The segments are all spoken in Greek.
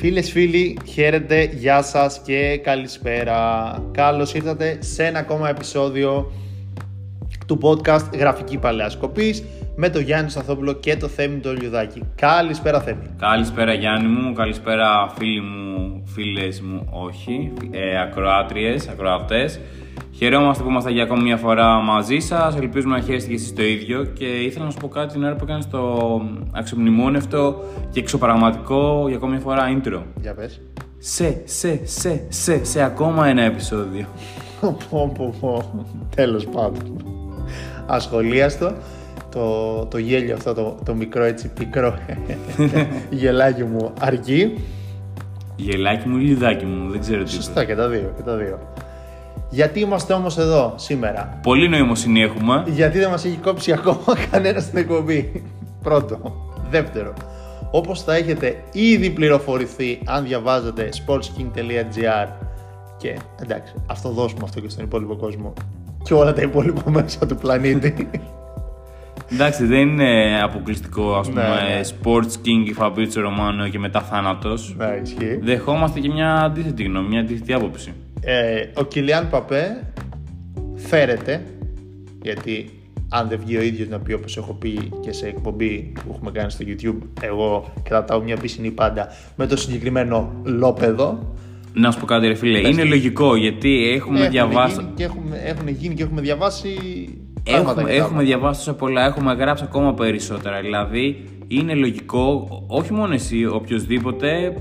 Φίλες, φίλοι, χαίρετε, γεια σας και καλησπέρα. Καλώς ήρθατε σε ένα ακόμα επεισόδιο του podcast Γραφική Παλαιασκοπής με τον Γιάννη Σταθόπουλο και το Θέμη το Λιουδάκη. Καλησπέρα Θέμη. Καλησπέρα Γιάννη μου, καλησπέρα φίλοι μου, φίλες μου, όχι, ε, ακροάτριες, ακροατές. Χαιρόμαστε που είμαστε για ακόμη μια φορά μαζί σας. Ελπίζουμε να χαίρεστε και εσείς το ίδιο. Και ήθελα να σου πω κάτι την ώρα που έκανες το αξιομνημόνευτο και εξωπραγματικό για ακόμη μια φορά intro. Για πες. Σε, σε, σε, σε, σε ακόμα ένα επεισόδιο. Πω, πω, πω. Τέλος πάντων. Ασχολίαστο. Το, το γέλιο αυτό, το, το μικρό έτσι πικρό γελάκι μου αρκεί. Γελάκι μου ή λιδάκι μου, δεν ξέρω τι. Σωστά και τα δύο, και τα δύο. Γιατί είμαστε όμως εδώ σήμερα; Πολύ νοημοσύνη έχουμε. Γιατί δεν μας έχει κόψει ακόμα κανένας στην εκπομπή; Πρώτο. Δεύτερο. Όπως θα έχετε ήδη πληροφορηθεί αν διαβάζετε sportsking.gr και εντάξει, αυτό δώσουμε αυτό και στον υπόλοιπο κόσμο και όλα τα υπόλοιπα μέσα του πλανήτη. Εντάξει, δεν είναι αποκλειστικό ας πούμε Ναι, ναι. Sports King Φαμπρίτσο Ρωμάνο και μετά θάνατος. ναι, ισχύει. Δεχόμαστε και μια αντίθετη γνώμη, μια αντίθετη άποψη. Ε, ο Κιλιάν Παπέ φέρεται, γιατί αν δεν βγει ο ίδιος να πει όπως έχω πει και σε εκπομπή που έχουμε κάνει στο YouTube, εγώ κρατάω μια πισινή πάντα με το συγκεκριμένο λόπεδο. Να σου πω κάτι, ρε φίλε. είναι λογικό γιατί έχουμε Έχουν διαβάσει. γίνει και έχουμε, έχουν γίνει και έχουμε διαβάσει πράγματα Έχουμε, και έχουμε πράγματα. διαβάσει τόσα πολλά, έχουμε γράψει ακόμα περισσότερα. Δηλαδή, είναι λογικό, όχι μόνο εσύ, οποιοδήποτε,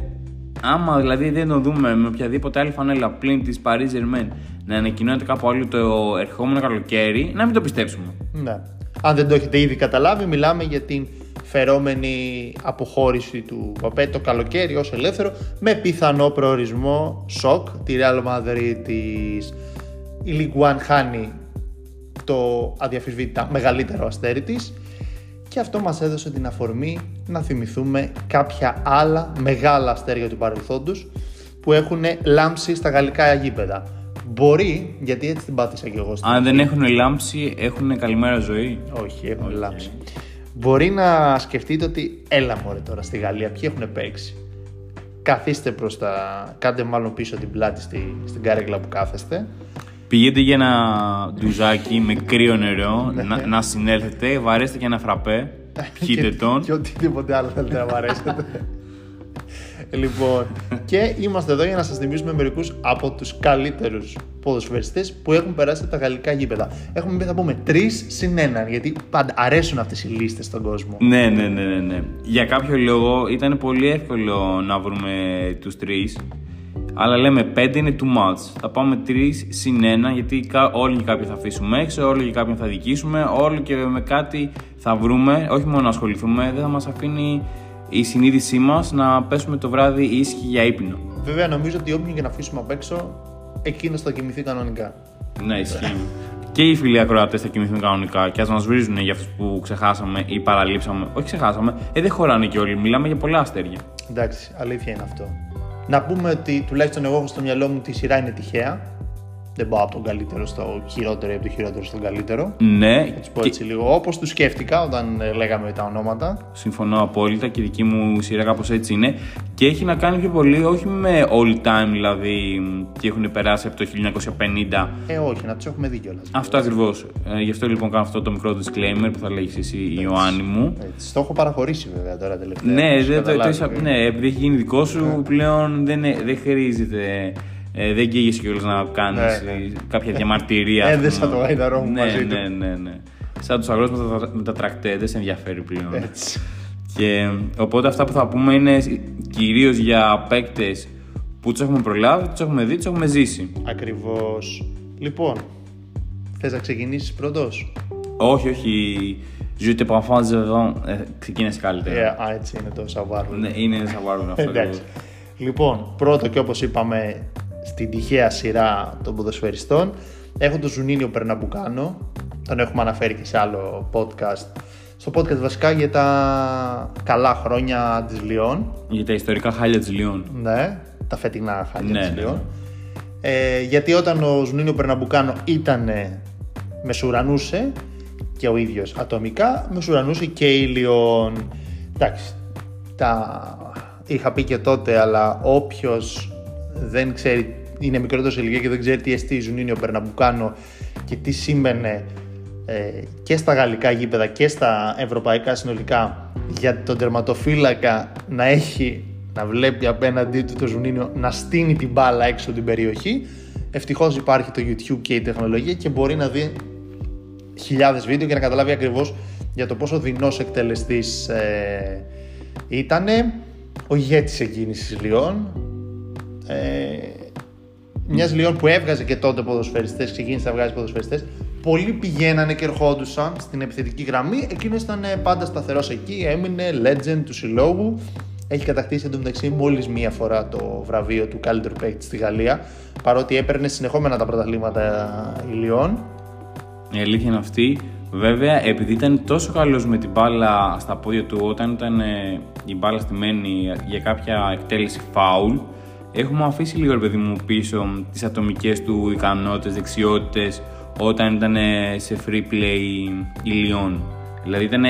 άμα δηλαδή δεν το δούμε με οποιαδήποτε άλλη φανέλα πλην της Paris Germain να ανακοινώνεται κάπου άλλο το ερχόμενο καλοκαίρι, να μην το πιστέψουμε. Ναι. Αν δεν το έχετε ήδη καταλάβει, μιλάμε για την φερόμενη αποχώρηση του Παπέ το καλοκαίρι ως ελεύθερο με πιθανό προορισμό σοκ τη Real Madrid της η League One χάνει το αδιαφυσβήτητα μεγαλύτερο αστέρι της και αυτό μας έδωσε την αφορμή να θυμηθούμε κάποια άλλα μεγάλα αστέρια του παρελθόντος που έχουν λάμψει στα γαλλικά γήπεδα. Μπορεί, γιατί έτσι την πάτησα και εγώ στην Αν δεν έχουν λάμψει, έχουν καλημέρα ζωή. όχι, έχουν λάμψει. Μπορεί να σκεφτείτε ότι έλα μωρέ τώρα στη Γαλλία, ποιοι έχουν παίξει. Καθίστε προς τα... Κάντε μάλλον πίσω την πλάτη στη... στην κάρεκλα που κάθεστε. Πηγαίνετε για ένα ντουζάκι με κρύο νερό, να, να συνέλθετε, βαρέστε και ένα φραπέ, πιείτε Και- τον. Και οτιδήποτε άλλο θέλετε να βαρέσετε. λοιπόν, και είμαστε εδώ για να σας θυμίσουμε μερικούς από τους καλύτερους ποδοσφαιριστές που έχουν περάσει από τα γαλλικά γήπεδα. Έχουμε πει θα πούμε τρεις συν έναν, γιατί πάντα αρέσουν αυτές οι λίστες στον κόσμο. Ναι, ναι, ναι, ναι, ναι. Για κάποιο λόγο ήταν πολύ εύκολο να βρούμε τους τρεις. Αλλά λέμε πέντε είναι too much. Θα πάμε τρεις συν ένα γιατί κα- όλοι και κάποιοι θα αφήσουμε έξω, όλοι και κάποιον θα δικήσουμε, όλοι και με κάτι θα βρούμε. Όχι μόνο να ασχοληθούμε, δεν θα μας αφήνει η συνείδησή μας να πέσουμε το βράδυ ήσυχοι για ύπνο. Βέβαια νομίζω ότι όποιον και να αφήσουμε απ' έξω, εκείνος θα κοιμηθεί κανονικά. Ναι, ισχύει. και οι φίλοι ακροατές θα κοιμηθούν κανονικά και ας μας βρίζουν για αυτούς που ξεχάσαμε ή παραλείψαμε. Όχι ξεχάσαμε, ε, δεν χωράνε και όλοι. Μιλάμε για πολλά αστέρια. Εντάξει, αλήθεια είναι αυτό. Να πούμε ότι τουλάχιστον εγώ έχω στο μυαλό μου ότι η σειρά είναι τυχαία. Δεν πάω από τον καλύτερο στο χειρότερο ή από το χειρότερο στον καλύτερο. Ναι, Θα τους πω και έτσι λίγο όπως τους σκέφτηκα όταν ε, λέγαμε τα ονόματα. συμφωνώ απόλυτα και η δική μου σειρά κάπως έτσι είναι. Και έχει να κάνει πιο πολύ όχι με all time δηλαδή και έχουν περάσει από το 1950. Ε, όχι, να τους έχουμε δει κιόλας. Αυτό ακριβώς. Ε, γι' αυτό λοιπόν κάνω αυτό το μικρό disclaimer που θα λέγεις εσύ, Ιωάννη μου. Έτσι, το έχω παραχωρήσει βέβαια τώρα τελευταία. Ναι, όπως δεν το, το, καταλάβει. είσαι- ναι, επειδή έχει γίνει δικό σου, πλέον δεν, ε- δεν χρήζεται. Ε, δεν καίγεσαι κιόλας να κάνεις Ναι, ναι. κάποια διαμαρτυρία. ας Έδεσα πούμε. το γαϊδαρό μου ναι, μαζί του. ναι, ναι, ναι. Σαν τους αγρότες με, τα- με τα τρακτέ, δεν σε ενδιαφέρει πλέον. Έτσι. Και οπότε αυτά που θα πούμε είναι κυρίως για παίκτες που τους έχουμε προλάβει, τους έχουμε δει, τους έχουμε ζήσει. Ακριβώς. Λοιπόν, θες να ξεκινήσεις πρώτος; Όχι, όχι. Je te prends devant. Ε, ξεκίνησε καλύτερα. Ε, α, έτσι είναι το σαβάρου. Ναι, είναι σαν βάρουν αυτό. Εντάξει. ακριβώς. Λοιπόν, πρώτο και όπως είπαμε στην τυχαία σειρά των ποδοσφαιριστών. Έχω τον Ζουνίνιο Περναμπουκάνο τον έχουμε αναφέρει και σε άλλο podcast. Στο podcast βασικά για τα καλά χρόνια της Λιόν. Για τα ιστορικά χάλια της Λιόν. ναι, τα φετινά χάλια Ναι, της ναι, Λιόν. ε, γιατί όταν ο Ζουνίνιο Περναμπουκάνο ήταν μεσουρανούσε και ο ίδιος ατομικά μεσουρανούσε και η Λιόν. Εντάξει τα είχα πει και τότε, αλλά όποιος δεν ξέρει, είναι μικρότερος σε ηλικία και δεν ξέρει τι εστί Ζουνίνιο Περναμπουκάνο και τι σήμαινε ε, και στα γαλλικά γήπεδα και στα ευρωπαϊκά συνολικά για τον τερματοφύλακα να έχει να βλέπει απέναντί του το Ζουνίνιο να στήνει την μπάλα έξω την περιοχή. Ευτυχώς υπάρχει το YouTube και η τεχνολογία και μπορεί να δει χιλιάδες βίντεο και να καταλάβει ακριβώς για το πόσο δεινός εκτελεστής ε, ήτανε. Ο ηγέτης εκείνης της Λιόν ε, μιας Λιόν που έβγαζε και τότε ποδοσφαιριστές ξεκίνησε να βγάζει ποδοσφαιριστές πολλοί πηγαίνανε και ερχόντουσαν στην επιθετική γραμμή. Εκείνος ήταν πάντα σταθερός εκεί, έμεινε legend του συλλόγου. Έχει κατακτήσει εντωμεταξύ μόλις μία φορά το βραβείο του καλύτερου παίκτη στη Γαλλία, παρότι έπαιρνε συνεχόμενα τα πρωταθλήματα ηλιών. Η αλήθεια είναι αυτή. Βέβαια, επειδή ήταν τόσο καλός με την μπάλα στα πόδια του, όταν ήταν ε, η μπάλα στημένη για κάποια εκτέλεση φάουλ, έχουμε αφήσει λίγο, παιδί μου, πίσω τις ατομικές του ικανότητες, δεξιότητες, όταν ήταν σε free play η Lyon. Δηλαδή ήταν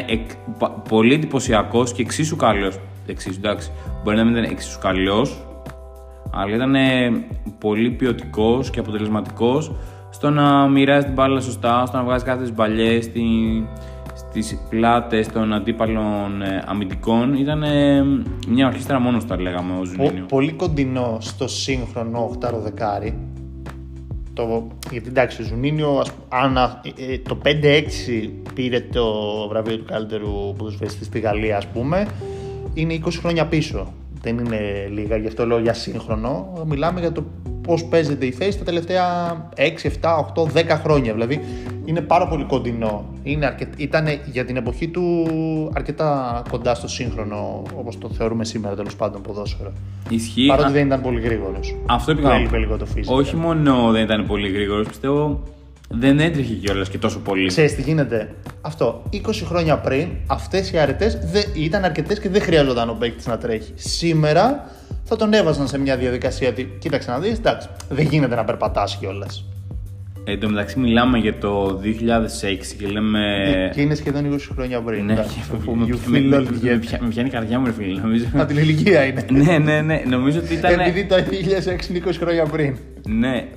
πολύ εντυπωσιακός και εξίσου καλός. Εξίσου, εντάξει, μπορεί να μην ήταν εξίσου καλός, αλλά ήταν πολύ ποιοτικός και αποτελεσματικός στο να μοιράζει την μπάλα σωστά, στο να βγάζει κάθε μπαλιές στι πλάτες των αντίπαλων ε, αμυντικών. Ήταν μια ορχήστρα μόνος τα λέγαμε ο Ζουνίνιο. Πολύ κοντινό στο σύγχρονο 8 δεκάρι το, γιατί εντάξει, ο Ζουνίνιο αν, ε, το 5-6 πήρε το βραβείο του καλύτερου ποδοσφαιριστή στη Γαλλία, ας πούμε, είναι 20 χρόνια πίσω. Δεν είναι λίγα, γι' αυτό λέω για σύγχρονο. Μιλάμε για το πώς παίζεται η θέση τα τελευταία 6, 7, 8, 10 χρόνια. Δηλαδή είναι πάρα πολύ κοντινό. Είναι Ήταν για την εποχή του αρκετά κοντά στο σύγχρονο, όπως το θεωρούμε σήμερα τέλος πάντων ποδόσφαιρο. Ισχύει. Παρότι δεν ήταν πολύ γρήγορος. Αυτό πήγα λίγο το φύσιο. Όχι μόνο δεν ήταν πολύ γρήγορος, πιστεύω δεν έτρεχε κιόλας και τόσο πολύ. Ξέρεις τι γίνεται; Αυτό. 20 χρόνια πριν αυτές οι αρετές ήταν αρκετές και δεν χρειαζόταν ο παίκτης να τρέχει. Σήμερα θα τον έβαζαν σε μια διαδικασία ότι κοίταξε να δεις, εντάξει, δεν γίνεται να περπατάς κιόλας. Ε, εν τω μεταξύ μιλάμε για το 2006 και λέμε. Ε, και είναι σχεδόν 20 χρόνια πριν. Ναι, με πιάνει η καρδιά μου, ρε φίλε. Νομίζω... Από την ηλικία είναι. ναι, ναι, ναι. Νομίζω ότι ήταν. Επειδή το 2006 είναι 20 χρόνια πριν. Ναι.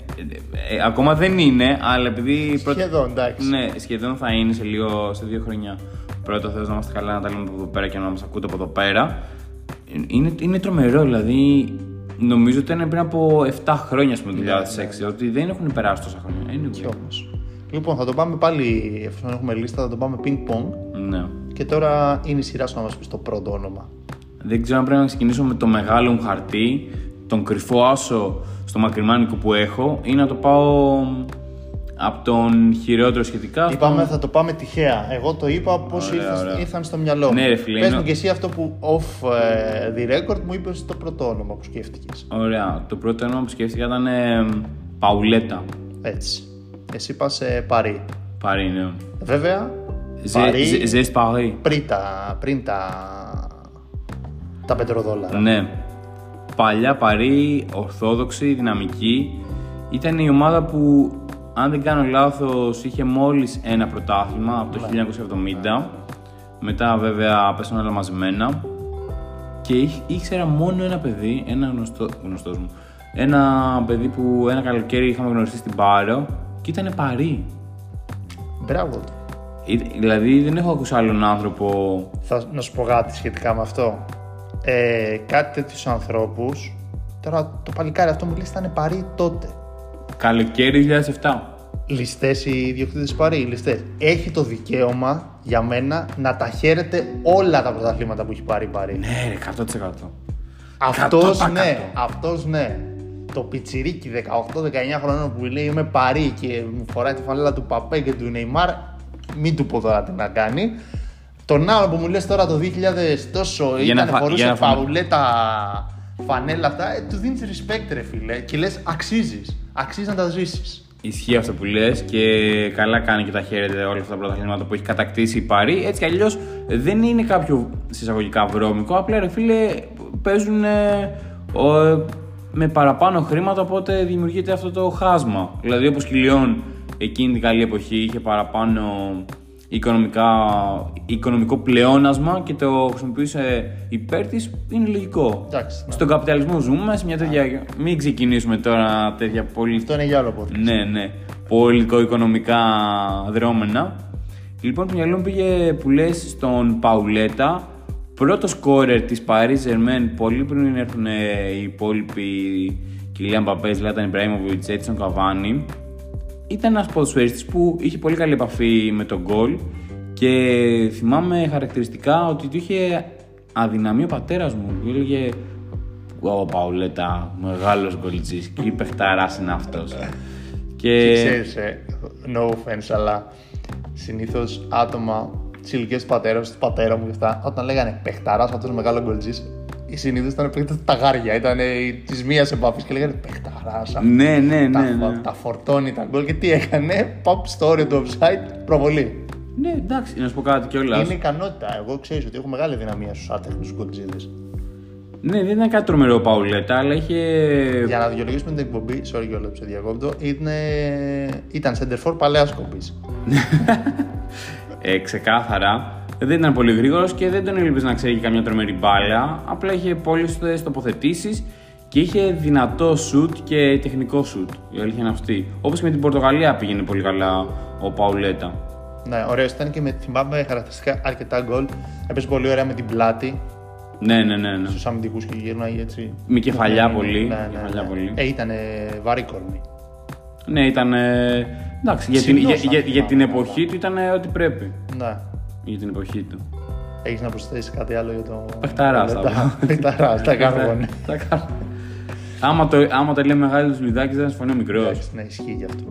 Ε, ακόμα δεν είναι, αλλά επειδή. Σχεδόν, εντάξει. Ναι, σχεδόν θα είναι σε, λίγο, σε δύο χρόνια. Πρώτα θέλω να είμαστε καλά να τα λέμε από εδώ πέρα και να μας ακούτε από εδώ πέρα. Είναι, είναι τρομερό, δηλαδή Νομίζω ότι ήταν πριν από 7 χρόνια, πούμε, το 2006. Ναι, ναι. Ότι δεν έχουν περάσει τόσα χρόνια. Είναι και όμως. Λοιπόν, θα το πάμε πάλι, εφόσον έχουμε λίστα, θα το πάμε ping-pong. Ναι. Και τώρα είναι η σειρά σου να μας πεις το πρώτο όνομα. Δεν ξέρω αν πρέπει να ξεκινήσω με το μεγάλο μου χαρτί, τον κρυφό άσο στο μακριμάνικο που έχω, ή να το πάω από τον χειρότερο σχετικά. Είπαμε θα το πάμε τυχαία. Εγώ το είπα πώς ήρθαν στο μυαλό μου. Ναι, ρε φίλε. Πες μου και εσύ αυτό που off ε, the record μου είπες το πρώτο όνομα που σκέφτηκες. Ωραία. Το πρώτο όνομα που σκέφτηκα ήταν ε, Παουλέτα. Έτσι. Εσύ πας σε Παρί. Παρί, ναι. Βέβαια. Ζες Παρί. Πριν τα. Πριν τα. Τα πετροδόλαρα. Ναι. Παλιά Παρί, ορθόδοξη, δυναμική. Ήταν η ομάδα που αν δεν κάνω λάθος, είχε μόλις ένα πρωτάθλημα από το 1970. Μετά βέβαια πέσανε όλα μαζεμένα. Και ήξερα μόνο ένα παιδί, ένα γνωστό, γνωστός μου. Ένα παιδί που ένα καλοκαίρι είχαμε γνωριστεί στην Πάρο και ήταν παρή. Μπράβο. Δηλαδή δεν έχω ακούσει άλλον άνθρωπο. Θα να σου πω κάτι σχετικά με αυτό. Ε, κάτι τέτοιους ανθρώπους. Τώρα το παλικάρι αυτό μου λέει ήταν παρή τότε. Καλοκαίρι 2007. Ληστές οι ιδιοκτήτε Παρή, ληστές. Έχει το δικαίωμα για μένα να τα χαίρεται όλα τα πρωταθλήματα που έχει πάρει η Παρή. Ναι, 100%. Αυτός ναι, αυτός ναι. Το πιτσιρίκι 18-19 χρονών που λέει είμαι Παρή και μου φοράει τη φανέλα του Παπέ και του Νεϊμάρ, μην του πω τώρα τι να κάνει. Τον άλλο που μου λες τώρα το 2000 τόσο για ήταν να φορούσε παουλέτα φανέλα αυτά, ε, του δίνεις respect ρε φίλε και λες αξίζεις. Αξίζει να τα ζήσεις. Ισχύει αυτό που λες και καλά κάνει και τα χαίρεται όλα αυτά τα πρωταθλήματα που έχει κατακτήσει η Παρή. Έτσι κι αλλιώς δεν είναι κάποιο συσσαγωγικά βρώμικο. Απλά ρε φίλε παίζουν ε, με παραπάνω χρήματα οπότε δημιουργείται αυτό το χάσμα. Δηλαδή όπως και Λιόν εκείνη την καλή εποχή είχε παραπάνω οικονομικά, οικονομικό πλεόνασμα και το χρησιμοποιούσε υπέρ της, είναι λογικό. Εντάξει, ναι. Στον καπιταλισμό ζούμε σε μια τέτοια. Μην ξεκινήσουμε τώρα τέτοια πολύ. Αυτό είναι για άλλο podcast. Ναι, ναι. Πολιτικο-οικονομικά δρόμενα. Λοιπόν, το μυαλό μου πήγε που λες στον Παουλέτα, πρώτο σκόρερ της Paris Germain, πολύ πριν έρθουν οι υπόλοιποι Κιλιάν Παπέ, Λάταν Ιμπραήμοβιτ, Έτσον Καβάνη. Ήταν ένας ποδοσφαιριστής που είχε πολύ καλή επαφή με τον γκολ και θυμάμαι χαρακτηριστικά ότι του είχε αδυναμία ο πατέρας μου. Του έλεγε Ω Παουλέτα, μεγάλος γκολτζής και η παιχταράς είναι αυτός. Και ξέρεις, ε, no offense, αλλά συνήθως άτομα τη ηλικία του πατέρας, του πατέρα μου και αυτά, όταν λέγανε παιχταράς αυτός μεγάλος γκολτζής, οι συνήθω ήταν παίκτε τα γάρια, ήταν της μίας επαφή και λέγανε παιχταρά. Ναι, ναι, ναι. Τα, ναι. τα φορτώνει τα γκολ και τι έκανε, pop στο όριο του offside, προβολή. Ναι, εντάξει, να σου πω κάτι κιόλας. Είναι ικανότητα. Εγώ ξέρω ότι έχω μεγάλη δυναμία στους άτεχνου γκολτζίδε. Ναι, δεν ήταν κάτι τρομερό ο Παουλέτα, αλλά είχε. Για να δικαιολογήσουμε την εκπομπή, sorry κιόλας που σε διακόπτω, είναι... ήταν center for παλαιάς κομπής. ε, ξεκάθαρα. Δεν ήταν πολύ γρήγορος και δεν τον έλειπε να ξέρει καμιά τρομερή μπάλα. Απλά είχε πολλές τοποθετήσεις και είχε δυνατό σουτ και τεχνικό σουτ. Η αλήθεια είναι αυτή. Όπως και με την Πορτογαλία πήγαινε πολύ καλά ο Παουλέτα. Ναι, ωραίος ήταν και με θυμάμαι χαρακτηριστικά αρκετά γκολ. Έπαιζε πολύ ωραία με την πλάτη. Ναι, ναι, ναι. ναι. Στους αμυντικούς και γύρναγε έτσι. Με κεφαλιά ναι, πολύ. Ναι, ναι, κεφαλιά ναι. πολύ. Ε, ήταν βαρύ κορμί. Ναι, ήταν. Εντάξει, για την, για, για, για την εποχή του ήταν ό,τι πρέπει. Ναι. Για την εποχή του. Έχεις να προσθέσεις κάτι άλλο για το. Πεχταρά, θα πω. Πεχταρά, τα κάνουμε. Τα κάνω. Άμα το, άμα το λέει μεγάλος Λουδάκη, δεν συμφωνεί ο μικρός. Ναι, ισχύει γι' αυτό.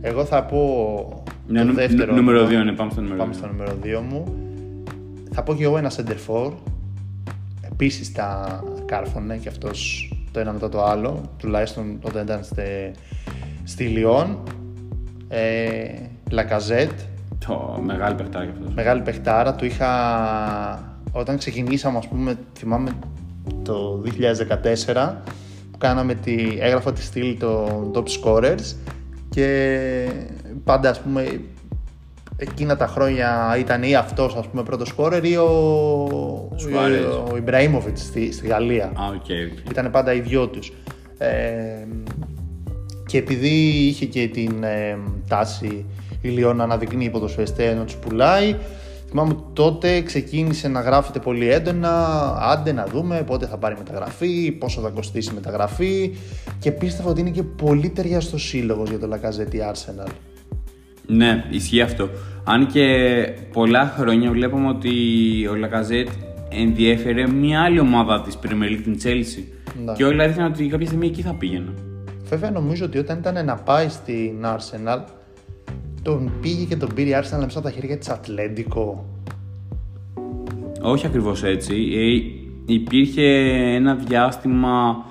Εγώ θα πω. Ναι, το νου- δεύτερο. νούμερο 2, ναι, πάμε στο νούμερο Πάμε 2. στο νούμερο 2 μου. Θα πω και εγώ ένα center for. Επίσης τα κάρφωνε και αυτός το ένα μετά το άλλο. Τουλάχιστον όταν ήταν στη, στη Λιόν. Ε, Λακαζέτ. Το μεγάλο παιχτάκι αυτός. Μεγάλη παιχτάρα. Του είχα. Όταν ξεκινήσαμε, ας πούμε, θυμάμαι το 2014 που κάναμε τη, έγραφα τη στήλη των top scorers και πάντα ας πούμε εκείνα τα χρόνια ήταν ή αυτός ας πούμε πρώτος scorer ή ο, Σουάρες. ο, ο Ιμπραήμοβιτς στη, στη Γαλλία. Α, OK, OK. Ήταν πάντα οι δυο τους. Ε, και επειδή είχε και την ε, τάση η Λιόν να αναδεικνύει ποδοσφαιριστές, να τους πουλάει, θυμάμαι ότι τότε ξεκίνησε να γράφεται πολύ έντονα, άντε να δούμε πότε θα πάρει μεταγραφή, πόσο θα κοστίσει η μεταγραφή και πίστευα ότι είναι και πολύ ταιριαστό σύλλογος για το Λακαζέτη Arsenal. Ναι, ισχύει αυτό. Αν και πολλά χρόνια βλέπαμε ότι ο Λακαζέτ ενδιέφερε μια άλλη ομάδα της Premier League, την Chelsea. Ναι. Και όλα έδειχναν ότι κάποια στιγμή εκεί θα πήγαινε. Βέβαια νομίζω ότι όταν ήταν να πάει στην Arsenal τον πήγε και τον πήρε η Arsenal μέσα από τα χέρια της Ατλέντικο. Όχι ακριβώς έτσι. Ε, υπήρχε ένα διάστημα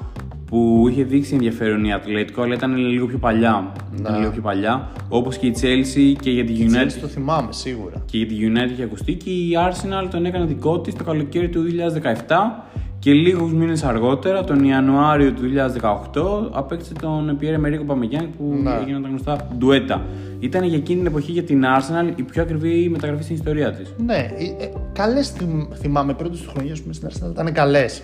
που είχε δείξει ενδιαφέρον η Ατλέτικο, αλλά ήταν λίγο πιο παλιά. Ήταν λίγο πιο παλιά. Όπως και η Chelsea και για τη Έτσι United. το θυμάμαι σίγουρα. Και για τη United είχε ακουστεί και η Arsenal τον έκανε δικό της το καλοκαίρι του 2017 και λίγους μήνες αργότερα, τον Ιανουάριο του 2018, απέκτησε τον Pierre Emerick Παμεγιάν που Ναι. έγιναν τα γνωστά ντουέτα. Ήταν για εκείνη την εποχή για την Arsenal η πιο ακριβή μεταγραφή στην ιστορία της. Ναι, ε, ε, καλές θυμάμαι πρώτες του χρονιές που στην Arsenal ήταν καλές.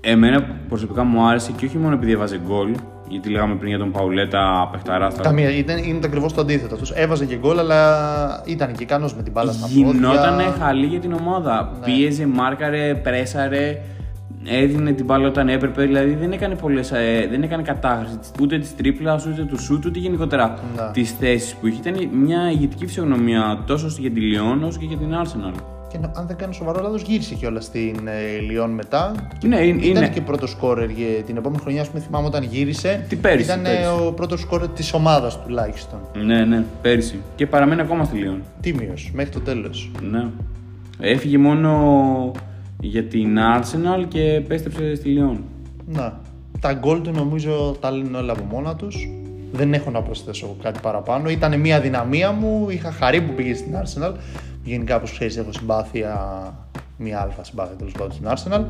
Εμένα προσωπικά μου άρεσε και όχι μόνο επειδή έβαζε γκολ, γιατί λέγαμε πριν για τον Παουλέτα Πεχταρά. στα- Καμία, ήταν, είναι το ακριβώς το αντίθετο. Αυτός έβαζε και γκολ, αλλά ήταν και ικανός με την μπάλα στα Γινόταν πόδια. χαλή για την ομάδα. Ναι. Πίεζε, μάρκαρε, πρέσαρε, έδινε την μπάλα όταν έπρεπε. Δηλαδή δεν έκανε, πολλές, ε, δεν έκανε κατάχρηση ούτε της τρίπλας, ούτε του σουτ, ούτε γενικότερα Ναι. τι θέσει που είχε. Ήταν μια ηγετική φυσιογνωμία τόσο για τη Λιόν όσο και για την Arsenal. Και να- αν δεν κάνω σοβαρό λάθος, γύρισε κιόλας στην ε, Λιόν μετά. Ναι, είναι. Ήταν είναι. και πρώτος σκόρερ για την επόμενη χρονιά, ας πούμε, θυμάμαι όταν γύρισε. Τι πέρυσι, Ήταν ε, πέρυσι. ο πρώτος σκόρερ της ομάδας τουλάχιστον. Ναι, ναι, πέρυσι. Και παραμένει ακόμα στη Λιόν. Τίμιος, μέχρι το τέλος. Ναι. Έφυγε μόνο για την Arsenal και επέστρεψε στη Λιόν. Να. Τα γκολ του νομίζω τα λύνουν όλα από μόνα τους. Δεν έχω να προσθέσω κάτι παραπάνω. Ήταν μια δυναμία μου. Είχα χαρή που πήγε στην Arsenal. Γενικά, όπως ξέρεις, έχω συμπάθεια. Μια αλφα συμπάθεια τέλος πάντων στην Arsenal.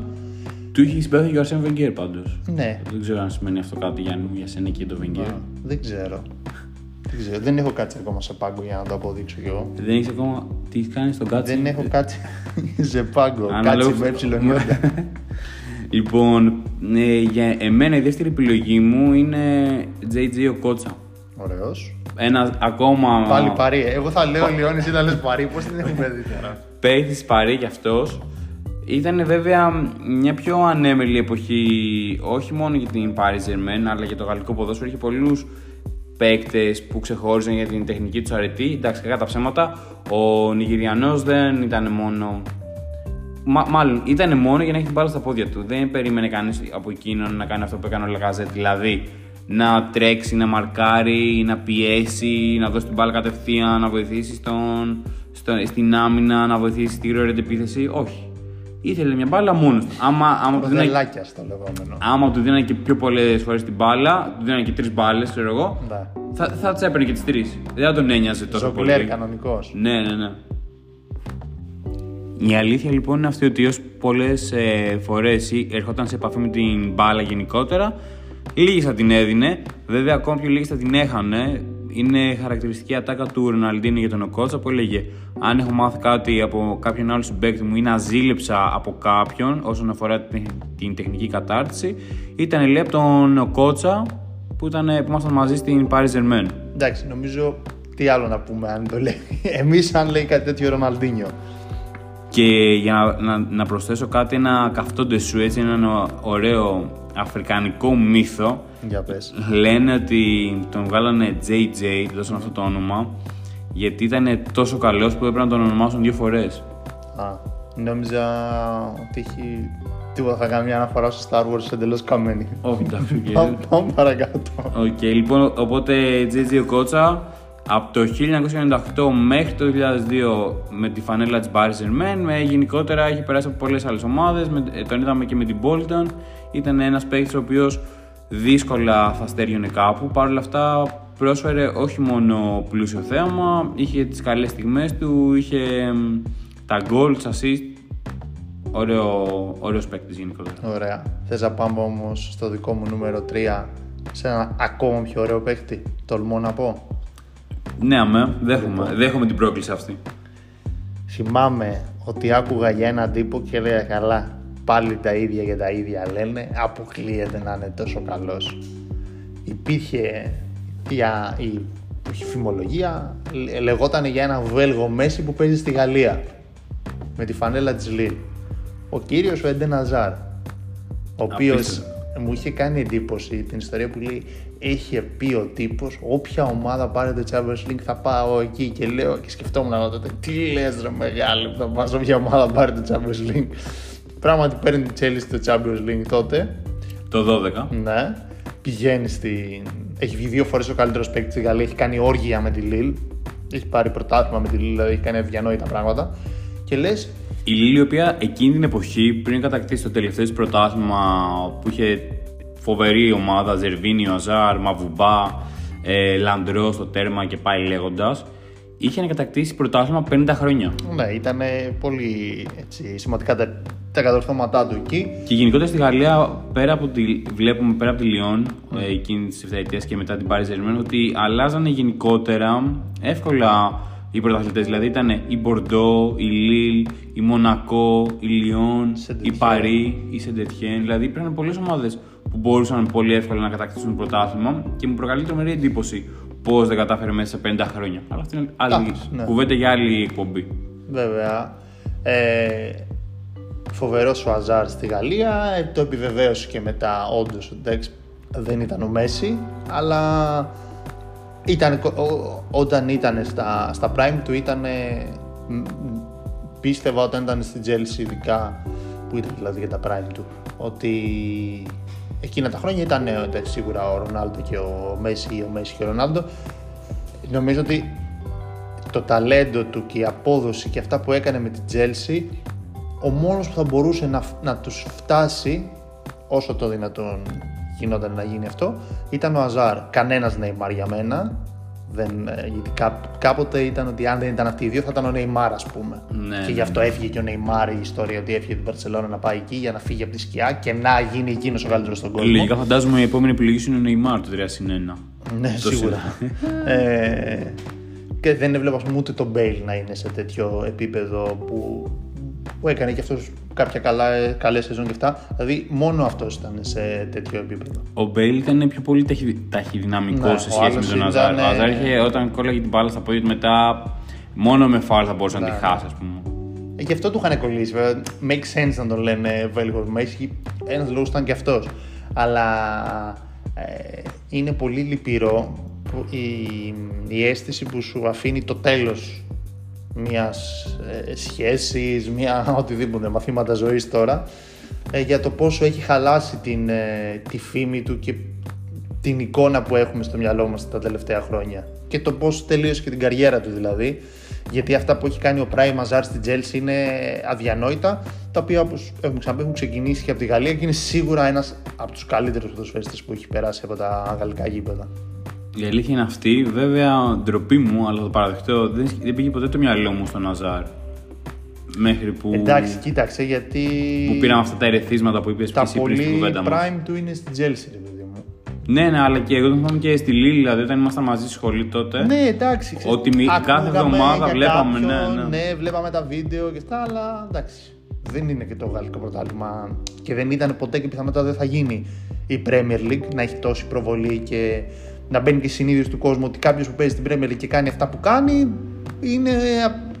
Του είχε συμπάθει και ο Αρσέν Βεγγέρ πάντως. Ναι, Δεν ξέρω αν σημαίνει αυτό κάτι Γιάννη μου για σένα και για τον Βεγγέρ. δεν ξέρω. Δεν ξέρω, δεν έχω κάτσει ακόμα σε πάγκο για να το αποδείξω κι εγώ. Δεν έχεις ακόμα. Τι κάνεις στον κάτσι; Δεν έχω κάτσει σε πάγκο. Αναλόγως- Κάτσει με εψιλονιόντα. λοιπόν, ε, για εμένα η δεύτερη επιλογή μου είναι JJ Κότσα. Ωραίος. Ένα ακόμα. Πάλι παρή. Εγώ θα λέω Λιόνι, εσύ θα λες παρή. Πώς την έχουμε δει τώρα; παίχτης τη Παρή κι αυτός. Ήταν βέβαια μια πιο ανέμελη εποχή, όχι μόνο για την Paris Germain, αλλά για το γαλλικό ποδόσφαιρο. Είχε πολλούς παίκτες που ξεχώριζαν για την τεχνική τους αρετή. Εντάξει, κακά τα ψέματα. Ο Νιγηριανός δεν ήταν μόνο. Μα, μάλλον ήταν μόνο για να έχει την μπάλα στα πόδια του. Δεν περίμενε κανείς από εκείνον να κάνει αυτό που έκανε ο Λαγαζέτ. Δηλαδή να τρέξει, να μαρκάρει, να πιέσει, να δώσει την μπάλα κατευθείαν, να βοηθήσει στον, στο, στην άμυνα, να βοηθήσει στη γρήγορη αντεπίθεση. Όχι. Ήθελε μια μπάλα μόνος του. Άμα, άμα, του δίνανε, Δελάκια στο λεγόμενο. άμα του δίνανε και πιο πολλές φορές την μπάλα, του δίνανε και τρεις μπάλες, ξέρω εγώ, Ναι. θα, θα τι έπαιρνε και τις τρεις. Δεν θα τον ένοιαζε τόσο πολύ. Ζογκλέρ κανονικός. Ναι, ναι, ναι. Η αλήθεια λοιπόν είναι αυτή ότι όσο πολλές ε, φορές ερχόταν σε επαφή με την μπάλα γενικότερα, λίγες θα την έδινε. Βέβαια, ακόμα πιο λίγες θα την έχανε. Είναι χαρακτηριστική ατάκα του Ροναλντίνη για τον Οκότσα που έλεγε: Αν έχω μάθει κάτι από κάποιον άλλο συμπέκτη μου ή να ζήλεψα από κάποιον όσον αφορά την, την τεχνική κατάρτιση, ήταν λέει από τον Οκότσα που, ήταν, που ήμασταν μαζί στην Paris Germain. Εντάξει, νομίζω τι άλλο να πούμε αν το λέει. Εμείς, αν λέει κάτι τέτοιο Ροναλντίνιο. Και για να, να, να προσθέσω κάτι, ένα καυτό ντεσού, έτσι, ένα ωραίο αφρικανικό μύθο. Για πες. Λένε ότι τον βγάλανε Jay-Jay, του δώσαν αυτό το όνομα, γιατί ήταν τόσο καλός που έπρεπε να τον ονομάσουν δύο φορές. Α, νόμιζα ότι έχει τίποτα θα κάνει μια αναφορά στο Star Wars εντελώς καμένη. Όχι, εντάξει, οκ. Πάμε πάμε παρακάτω. Οκ, λοιπόν, οπότε Jay-Jay Οκότσα από το 1998 μέχρι το 2002 με τη φανέλα της Paris Germain, με γενικότερα έχει περάσει από πολλές άλλες ομάδες, με, ε, τον είδαμε και με την Bolton, ήταν ένας παίκτης ο οποίος δύσκολα θα στέριωνε κάπου, παρ' όλα αυτά πρόσφερε όχι μόνο πλούσιο θέαμα, είχε τις καλές στιγμές του, είχε μ, τα goals, assist, ωραίο, ωραίος παίκτης γενικότερα. Ωραία. Θες να πάμε όμως στο δικό μου νούμερο 3 σε ένα ακόμα πιο ωραίο παίχτη. Τολμώ να πω; Ναι, αμέ, δέχομαι, δέχομαι την πρόκληση αυτή. Θυμάμαι ότι άκουγα για έναν τύπο και έλεγα καλά. Πάλι τα ίδια και τα ίδια λένε. Αποκλείεται να είναι τόσο καλός. Υπήρχε για η, η φημολογία, λε- λεγόταν για ένα Βέλγο Μέση που παίζει στη Γαλλία. Με τη φανέλα της Λίλ. Ο κύριος ο Εντεν Αζάρ. Ο οποίος Απίστευτο. μου είχε κάνει εντύπωση την ιστορία που λέει είχε πει ο τύπος όποια ομάδα πάρει το Champions League θα πάω εκεί και λέω και σκεφτόμουν τότε τι λες ρε μεγάλη που θα πάω σε όποια ομάδα πάρει το Champions League πράγματι παίρνει τη Chelsea το Champions League τότε. Το 12. ναι. Πηγαίνει στην έχει βγει δύο φορές ο καλύτερος παίκτης στη Γαλλία. Έχει κάνει όργια με τη Lille έχει πάρει πρωτάθλημα με τη Lille δηλαδή έχει κάνει αδιανόητα πράγματα. Και λες Η Λίλη, η οποία εκείνη την εποχή, πριν κατακτήσει το τελευταίο της πρωτάθλημα που είχε φοβερή ομάδα, Ζερβίνιο, Αζάρ, Μαβουμπά, ε, Λαντρό στο τέρμα και πάει λέγοντας, είχε να κατακτήσει πρωτάθλημα 50 χρόνια. ναι ήταν πολύ έτσι, σημαντικά τα, τα κατορθώματά του εκεί Και γενικότερα στη Γαλλία, πέρα από τη, βλέπουμε πέρα από τη Λιόν, ε, εκείνη της ευθετία και μετά την Paris Germain, ότι αλλάζανε γενικότερα εύκολα οι πρωταθλητές. Δηλαδή ήταν η Μπορντό, η Λίλ, η Μονακό, η Λιόν, η Σεντετιέν. Παρί, η Σεντετιέν. Δηλαδή υπήρχαν πολλές ομάδες που μπορούσαν πολύ εύκολα να κατακτήσουν πρωτάθλημα και μου προκαλεί τρομερή εντύπωση πώς δεν κατάφερε μέσα σε 50 χρόνια. Αλλά αυτή είναι άλλη Εντάξει, ναι. κουβέντα για άλλη εκπομπή. Βέβαια. Ε, Φοβερός ο Αζάρ στη Γαλλία. Ε, το επιβεβαίωσε και μετά. Όντως, εντάξει, δεν ήταν ο Μέση, αλλά ήταν, ο- ο- όταν ήταν στα, στα prime του ήταν. ε, μ, μ, πίστευα όταν ήταν στην Chelsea ειδικά που ήταν δηλαδή για τα prime του ότι εκείνα τα χρόνια ήταν ε, εντάξει, σίγουρα ο Ρονάλντο και ο Μέση ή ο Μέση και ο Ρονάλντο νομίζω ότι το ταλέντο του και η απόδοση και αυτά που έκανε με την Chelsea ο μόνος που θα μπορούσε να, να τους φτάσει όσο το δυνατόν γινόταν να γίνει αυτό ήταν ο Αζάρ. Κανένας Neymar για μένα Δεν, ε, γιατί κά, κάποτε ήταν ότι αν δεν ήταν αυτοί οι δύο θα ήταν ο Νεϊμάρ, ας πούμε. Ναι, και ναι, γι' αυτό έφυγε και ο Νεϊμάρ η ιστορία ότι έφυγε την Παρσελόνα να πάει εκεί για να φύγει από τη σκιά και να γίνει εκείνος ο καλύτερος στον κόσμο. Λογικά φαντάζομαι η επόμενη επιλογή σου είναι ο Νεϊμάρ το 3 συν 1. Ναι, Το σίγουρα. ε, και δεν έβλεπα ας πούμε, ούτε τον Μπέιλ να είναι σε τέτοιο επίπεδο που, που έκανε και αυτός κάποια καλά, καλές σεζόν και αυτά. Δηλαδή μόνο αυτός ήταν σε τέτοιο επίπεδο. Ο Μπέιλ ήταν πιο πολύ ταχυ, ταχυδυναμικός Ναι, σε ο σχέση με άλλος τον Αζάρ. ήταν, Ο Αζάρ ε, είχε, όταν κόλλαγε την μπάλα στα πόδια του μετά, μόνο με φάουλ θα μπορούσε να Ναι, τη ναι. χάσει, ας πούμε. Ε, γι' αυτό του είχαν κολλήσει. Βέβαια, make sense να τον λένε Βέλγο. Ένας λόγος ήταν και αυτός. Αλλά ε, είναι πολύ λυπηρό που η, η αίσθηση που σου αφήνει το τέλος μιας ε, σχέσης, μια οτιδήποτε μαθήματα ζωής τώρα ε, για το πόσο έχει χαλάσει την, ε, τη φήμη του και την εικόνα που έχουμε στο μυαλό μας τα τελευταία χρόνια και το πώς τελείωσε και την καριέρα του δηλαδή γιατί αυτά που έχει κάνει ο Πράι Μαζάρ στην Chelsea είναι αδιανόητα τα οποία όπως έχουμε ξαναπεί έχουν ξεκινήσει και από τη Γαλλία και είναι σίγουρα ένας από τους καλύτερους ποδοσφαιριστές που έχει περάσει από τα γαλλικά γήπεδα. Η αλήθεια είναι αυτή. Βέβαια, ντροπή μου, αλλά το παραδεχτώ, δεν, δεν πήγε ποτέ το μυαλό μου στον Αζάρ. Μέχρι που, Εντάξει, κοίταξε γιατί που πήραμε αυτά τα ερεθίσματα που είπες τα εσύ πριν στην πολύ κουβέντα μας. prime του είναι στην Chelsea, ρε παιδί μου. Ναι, ναι, αλλά και εγώ τον θυμάμαι και στη Λίλη, δηλαδή όταν ήμασταν μαζί στη σχολή τότε. Ναι, εντάξει. ξέρεις, Ότι μη- κάθε ακούγαμε εβδομάδα για βλέπαμε, κάποιον, ναι, ναι. ναι, βλέπαμε τα βίντεο και αυτά, αλλά εντάξει. Δεν είναι και το γαλλικό πρωτάθλημα και δεν ήταν ποτέ και πιθανότατα δεν θα γίνει η Premier League να έχει τόση προβολή και να μπαίνει και η συνείδηση του κόσμου ότι κάποιος που παίζει στην Premier League και κάνει αυτά που κάνει είναι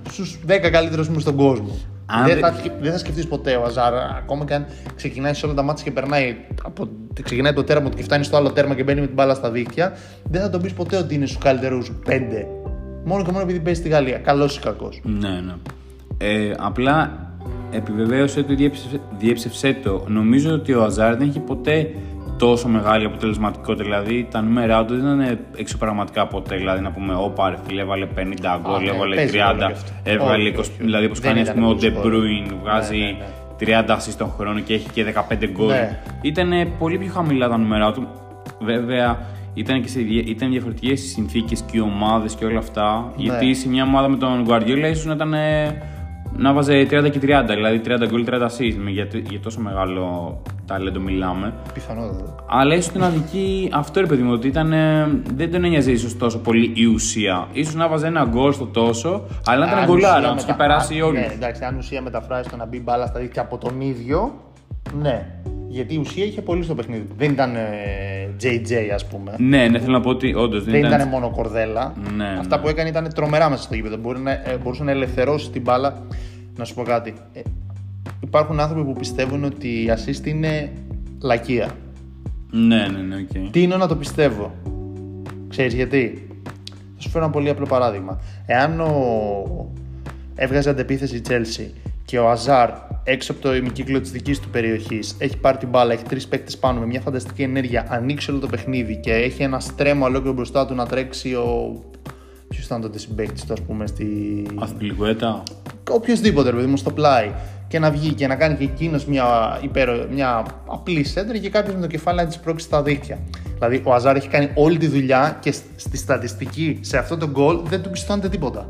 στους 10 καλύτερους μου στον κόσμο. Αν δεν, δεν- θα, σκε- δεν θα σκεφτείς ποτέ ο Αζάρ, ακόμα και αν ξεκινάει σε όλα τα μάτια και περνάει από, ξεκινάει το τέρμα του και φτάνει στο άλλο τέρμα και μπαίνει με την μπάλα στα δίχτυα, δεν θα τον πεις ποτέ ότι είναι στους καλύτερους 5. Μόνο και μόνο επειδή παίζει στη Γαλλία. Καλός ή κακός. Ναι, ναι. Ε, απλά επιβεβαίωσε το ή διέψευσε, διέψευσέ το. Νομίζω ότι ο Αζάρ δεν έχει ποτέ τόσο μεγάλη αποτελεσματικότητα. Δηλαδή τα νούμερά του δεν ήταν εξωπραγματικά ποτέ. Δηλαδή να πούμε, Ωπα, ρε φίλε, έβαλε 50 γκολ, ναι, έβαλε παίζει 30, ρόλο και αυτό. έβαλε Όχι, 20. όχι, όχι. Δηλαδή, όπως Δεν κάνει ας ήταν πούμε, ο πολύ De σκόρ. Bruyne, βγάζει Ναι, ναι, ναι. 30 assists τον χρόνο και έχει και 15 γκολ. Ναι. Ήταν πολύ πιο χαμηλά τα νούμερά του. Βέβαια, ήταν, και σε, δια- ήταν διαφορετικές οι συνθήκες και οι ομάδες και όλα αυτά. Ναι. Γιατί σε μια ομάδα με τον Guardiola ίσως να ήταν. ε, να βάζε 30 και 30, δηλαδή 30 γκολ, 30 assist. με- Για, για τόσο μεγάλο ταλέντο μιλάμε. Πιθανότατα. Αλλά ίσως την αδική αυτό ρε παιδί μου, ότι ήταν, ε, δεν τον ένοιαζε ίσως τόσο πολύ η ουσία. σω να βάζε ένα γκολ στο τόσο, αλλά να ήταν Αν γκολάρα, ουσία να τους είχε μετα- περάσει Α, όλοι. Ναι, εντάξει, αν ουσία μεταφράζει το να μπει μπάλα στα δίκτυα από τον ίδιο, ναι. Γιατί η ουσία είχε πολύ στο παιχνίδι. Δεν ήταν ε, Jay-Jay, ας πούμε. Ναι, ναι, θέλω να πω ότι όντως δεν, Δεν ήταν μόνο κορδέλα. Ναι, Αυτά ναι. που έκανε ήταν τρομερά μέσα στο γήπεδο. Μπορεί να, ε, μπορούσε να ελευθερώσει την μπάλα. Να σου πω κάτι. Ε, υπάρχουν άνθρωποι που πιστεύουν ότι η assist είναι μαλακία. Ναι, ναι, ναι, οκ. Τείνω να το πιστεύω; Ξέρεις γιατί; Θα σου φέρω ένα πολύ απλό παράδειγμα. Εάν ο... έβγαζε αντεπίθεση η Chelsea και ο Αζάρ έξω από το ημικύκλιο της δικής του περιοχής έχει πάρει την μπάλα, έχει τρεις παίκτες πάνω με μια φανταστική ενέργεια, ανοίξει όλο το παιχνίδι και έχει ένα στρέμμα ολόκληρο μπροστά του να τρέξει ο. Ποιος ήταν τότε συμπαίκτη του, ας πούμε, στη. Αθλητικότητα. Οποιοδήποτε, ρε παιδί μου, στο πλάι. Και να βγει και να κάνει και εκείνος μια, υπέρο, μια απλή σέντρα και κάποιος με το κεφάλι να της πρόξει στα δίχτυα. Δηλαδή, ο Αζάρ έχει κάνει όλη τη δουλειά και στη στατιστική σε αυτό το γκολ δεν του πιστώνεται τίποτα.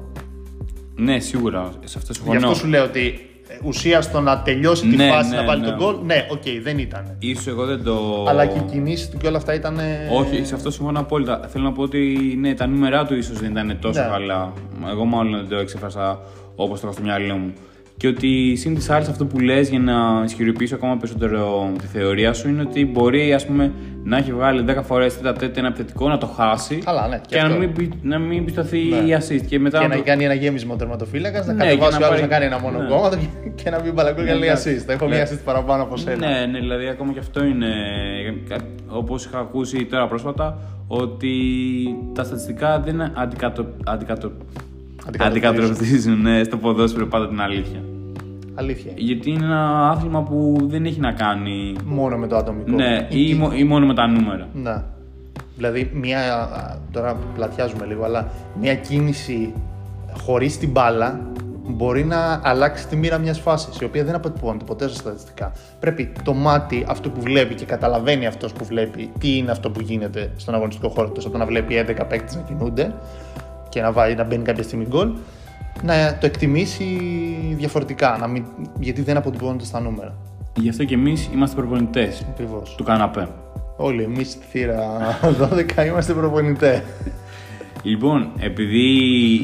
Ναι, σίγουρα. Σε αυτό Γι' συμφωνώ. αυτό σου λέω ότι ε, ουσία στο να τελειώσει τη Ναι, φάση ναι, να βάλει ναι. τον γκολ, ναι, οκ, δεν ήταν. Ίσως εγώ δεν το. Αλλά και οι κινήσεις του και όλα αυτά ήταν. Όχι, σε αυτό συμφωνώ απόλυτα. Θέλω να πω ότι ναι, τα νούμερά του ίσως δεν ήταν τόσο Ναι. καλά. Εγώ μάλλον δεν το εξέφρασα όπως το είχα στο μυαλό μου. Και ότι συν τοις άλλοις αυτό που λες για να ισχυροποιήσω ακόμα περισσότερο τη θεωρία σου είναι ότι μπορεί ας πούμε, να έχει βγάλει 10 φορές τετ α τετ ένα επιθετικό, να το χάσει Καλά, ναι, και και, να αυτό. μην, πι- να μην πιστωθεί Ναι. η assist. Και μετά Και να να το- κάνει ένα γέμισμα τερματοφύλακας, να Ναι, κατεβάσει και ο να άλλος να πάρει- κάνει ένα μόνο ναι. κόμμα και να μπει μπαλακό και να λέει εντάξει. assist. Θα έχω Ναι. μία assist παραπάνω από σένα. Ναι, ναι, δηλαδή ακόμα και αυτό είναι. Όπως είχα ακούσει τώρα πρόσφατα, ότι τα στατιστικά δεν αντικατο... αντικατο... Αντικατοπτρίζουν. Αντικατοπτρίζουν ναι, στο ποδόσφαιρο πάντα την αλήθεια. Αλήθεια. Γιατί είναι ένα άθλημα που δεν έχει να κάνει. Μόνο με το ατομικό. Ναι, ή, μο- ή μόνο με τα νούμερα. Ναι. Δηλαδή, μια, τώρα πλατιάζουμε λίγο, αλλά μια κίνηση χωρίς την μπάλα μπορεί να αλλάξει τη μοίρα μιας φάσης, η οποία δεν αποτυπώνεται ποτέ στα στατιστικά. Πρέπει το μάτι, αυτό που βλέπει και καταλαβαίνει αυτός που βλέπει, τι είναι αυτό που γίνεται στον αγωνιστικό χώρο του, από να βλέπει 11 παίκτες να κινούνται και να, βάλει, να μπαίνει κάποια στιγμή γκολ, να το εκτιμήσει διαφορετικά, να μην, γιατί δεν αποτυπώνεται στα νούμερα. Γι' αυτό και εμείς είμαστε προπονητές Ακριβώς. του καναπέ. Όλοι εμείς στη θύρα 12 είμαστε προπονητές. Λοιπόν, επειδή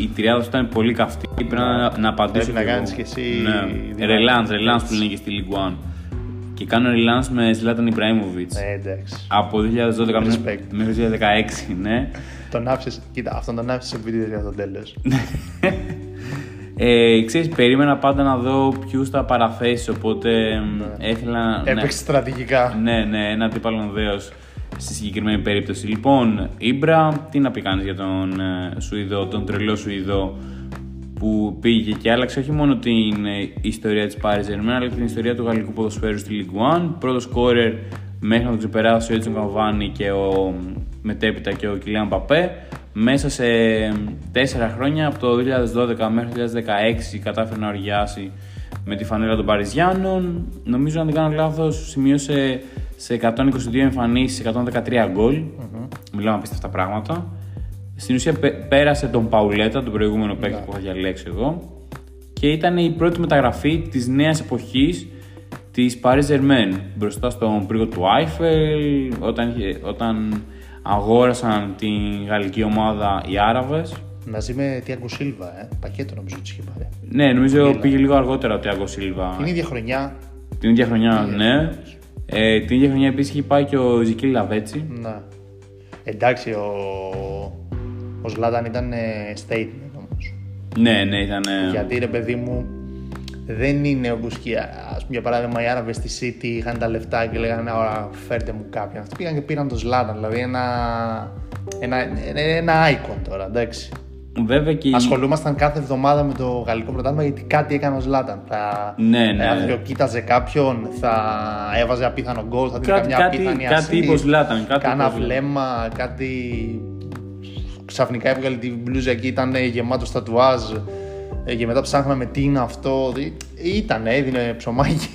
η τριάδα σου ήταν πολύ καυτή, πρέπει να, να απαντήσω. Πρέπει να κι εγώ. κάνεις και εσύ Ναι. δυνατή. Ρελάντ, ρελάντ που λένε και στη League One. Και κάνω ρελάντ με Ζλάταν Ιμπραήμοβιτ. Ε, εντάξει. Από 2012 μέχρι- Respect. μέχρι 2016, ναι. Τον άφησες, κοίτα, αυτόν τον άφησες σε βίντεο για το τέλος. Ε, ξέρεις, περίμενα πάντα να δω ποιους θα παραθέσεις, οπότε μ, ήθελα να. Έπαιξε στρατηγικά. Ναι, ναι, ένα αντίπαλο δέος στη συγκεκριμένη περίπτωση. Λοιπόν, Ήμπρα, τι να πει κάνεις για τον ε, Σουηδό, τον τρελό Σουηδό που πήγε και άλλαξε όχι μόνο την ε, ιστορία της Paris Germain αλλά και την ιστορία του γαλλικού ποδοσφαίρου στη Ligue 1. Πρώτος σκόρερ μέχρι να τον ξεπεράσει ο Έτσον Καβάνη και ο μετέπειτα και ο Κιλιάν Παπέ. Μέσα σε τέσσερα χρόνια, από το 2012 μέχρι το 2016, κατάφερε να οργιάσει με τη φανέλα των Παριζιάνων. Νομίζω, αν δεν κάνω λάθος, σημείωσε σε 122 εμφανίσεις 113 γκολ. Μιλάμε απίστευτα πράγματα. Στην ουσία πέ- πέρασε τον Παουλέτα, τον προηγούμενο παίκτη που είχα διαλέξει εγώ. Και ήταν η πρώτη μεταγραφή της νέας εποχής της Paris Germain. Μπροστά στον πρίγο του Άιφελ, όταν, είχε- όταν αγόρασαν την γαλλική ομάδα οι Άραβες. Μαζί με Τιάγκο Σίλβα, ε. πακέτο νομίζω του είχε πάρει. Ναι, νομίζω πήγε λίγο αργότερα ο Τιάγκο Σίλβα. Την ίδια χρονιά. Την ίδια χρονιά, ναι. Ε, την ίδια χρονιά επίσης είχε πάει και ο Ζικίλ Λαβέτσι. Να. Εντάξει, ο, ο Ζλάταν ήταν ε, statement όμως. Ναι, ναι, ήταν. Γιατί ρε παιδί μου, δεν είναι όπως και ας πούμε για παράδειγμα οι Άραβες στη City είχαν τα λεφτά και λέγανε Ωρα, φέρτε μου κάποιον. Αυτοί πήγαν και πήραν τον Ζλάταν. Δηλαδή ένα, ένα, ένα icon τώρα, εντάξει. Βέβαια και. η- Ασχολούμασταν κάθε εβδομάδα με το γαλλικό πρωτάθλημα γιατί κάτι έκανε ο Ζλάταν. Θα Ναι, ναι. ε, αδειοκοίταζε κάποιον, θα έβαζε απίθανο γκολ, θα δίνει Κάτι- καμιά κάτι- απίθανη κάτι assist, είπες ο Ζλάταν, κάτι Κάνα είπες ο Ζλάταν. βλέμμα, κάτι. Ξαφνικά έβγαλε την μπλούζα και ήταν γεμάτο τατουάζ. Ε, Και μετά ψάχναμε τι είναι αυτό. Δη- Ήταν, έδινε ψωμάκι.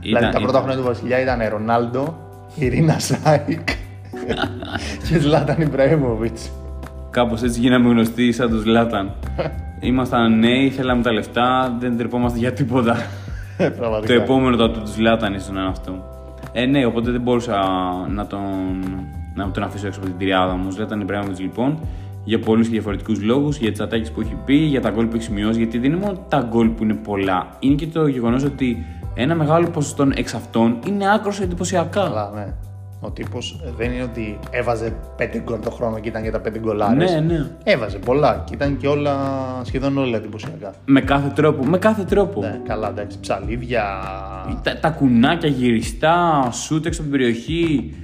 δηλαδή τα πρώτα ήταν. χρόνια του Βασιλιά ήταν Ρονάλντο, Ειρήνα Σάικ και Ζλάταν Ιμπραήμοβιτ. Κάπως έτσι γίναμε γνωστοί σαν τους Ζλάταν. Ήμασταν νέοι, θέλαμε τα λεφτά, δεν τρεπόμαστε για τίποτα. το Πραγματικά. επόμενο το του Ζλάταν ήσουν αυτό. Ε, ναι, οπότε δεν μπορούσα να τον, να τον αφήσω έξω από την τριάδα μου. Ζλάταν Ιμπραήμοβιτ λοιπόν για πολλούς και διαφορετικούς λόγους, για τις ατάκες που έχει πει, για τα γκολ που έχει σημειώσει. Γιατί δεν είναι μόνο τα γκολ που είναι πολλά, είναι και το γεγονός ότι ένα μεγάλο ποσοστό εξ αυτών είναι άκρος εντυπωσιακά. Καλά, ναι. Ο τύπος δεν είναι ότι έβαζε 5 γκολ το χρόνο και ήταν για τα 5 γκολάρες. Ναι, ναι. Έβαζε πολλά και ήταν και όλα, σχεδόν όλα εντυπωσιακά. Με κάθε τρόπο, με κάθε τρόπο. Ναι, καλά, εντάξει. Ψαλίδια. Τα, τα κουνάκια γυριστά, σούτ έξω από την περιοχή.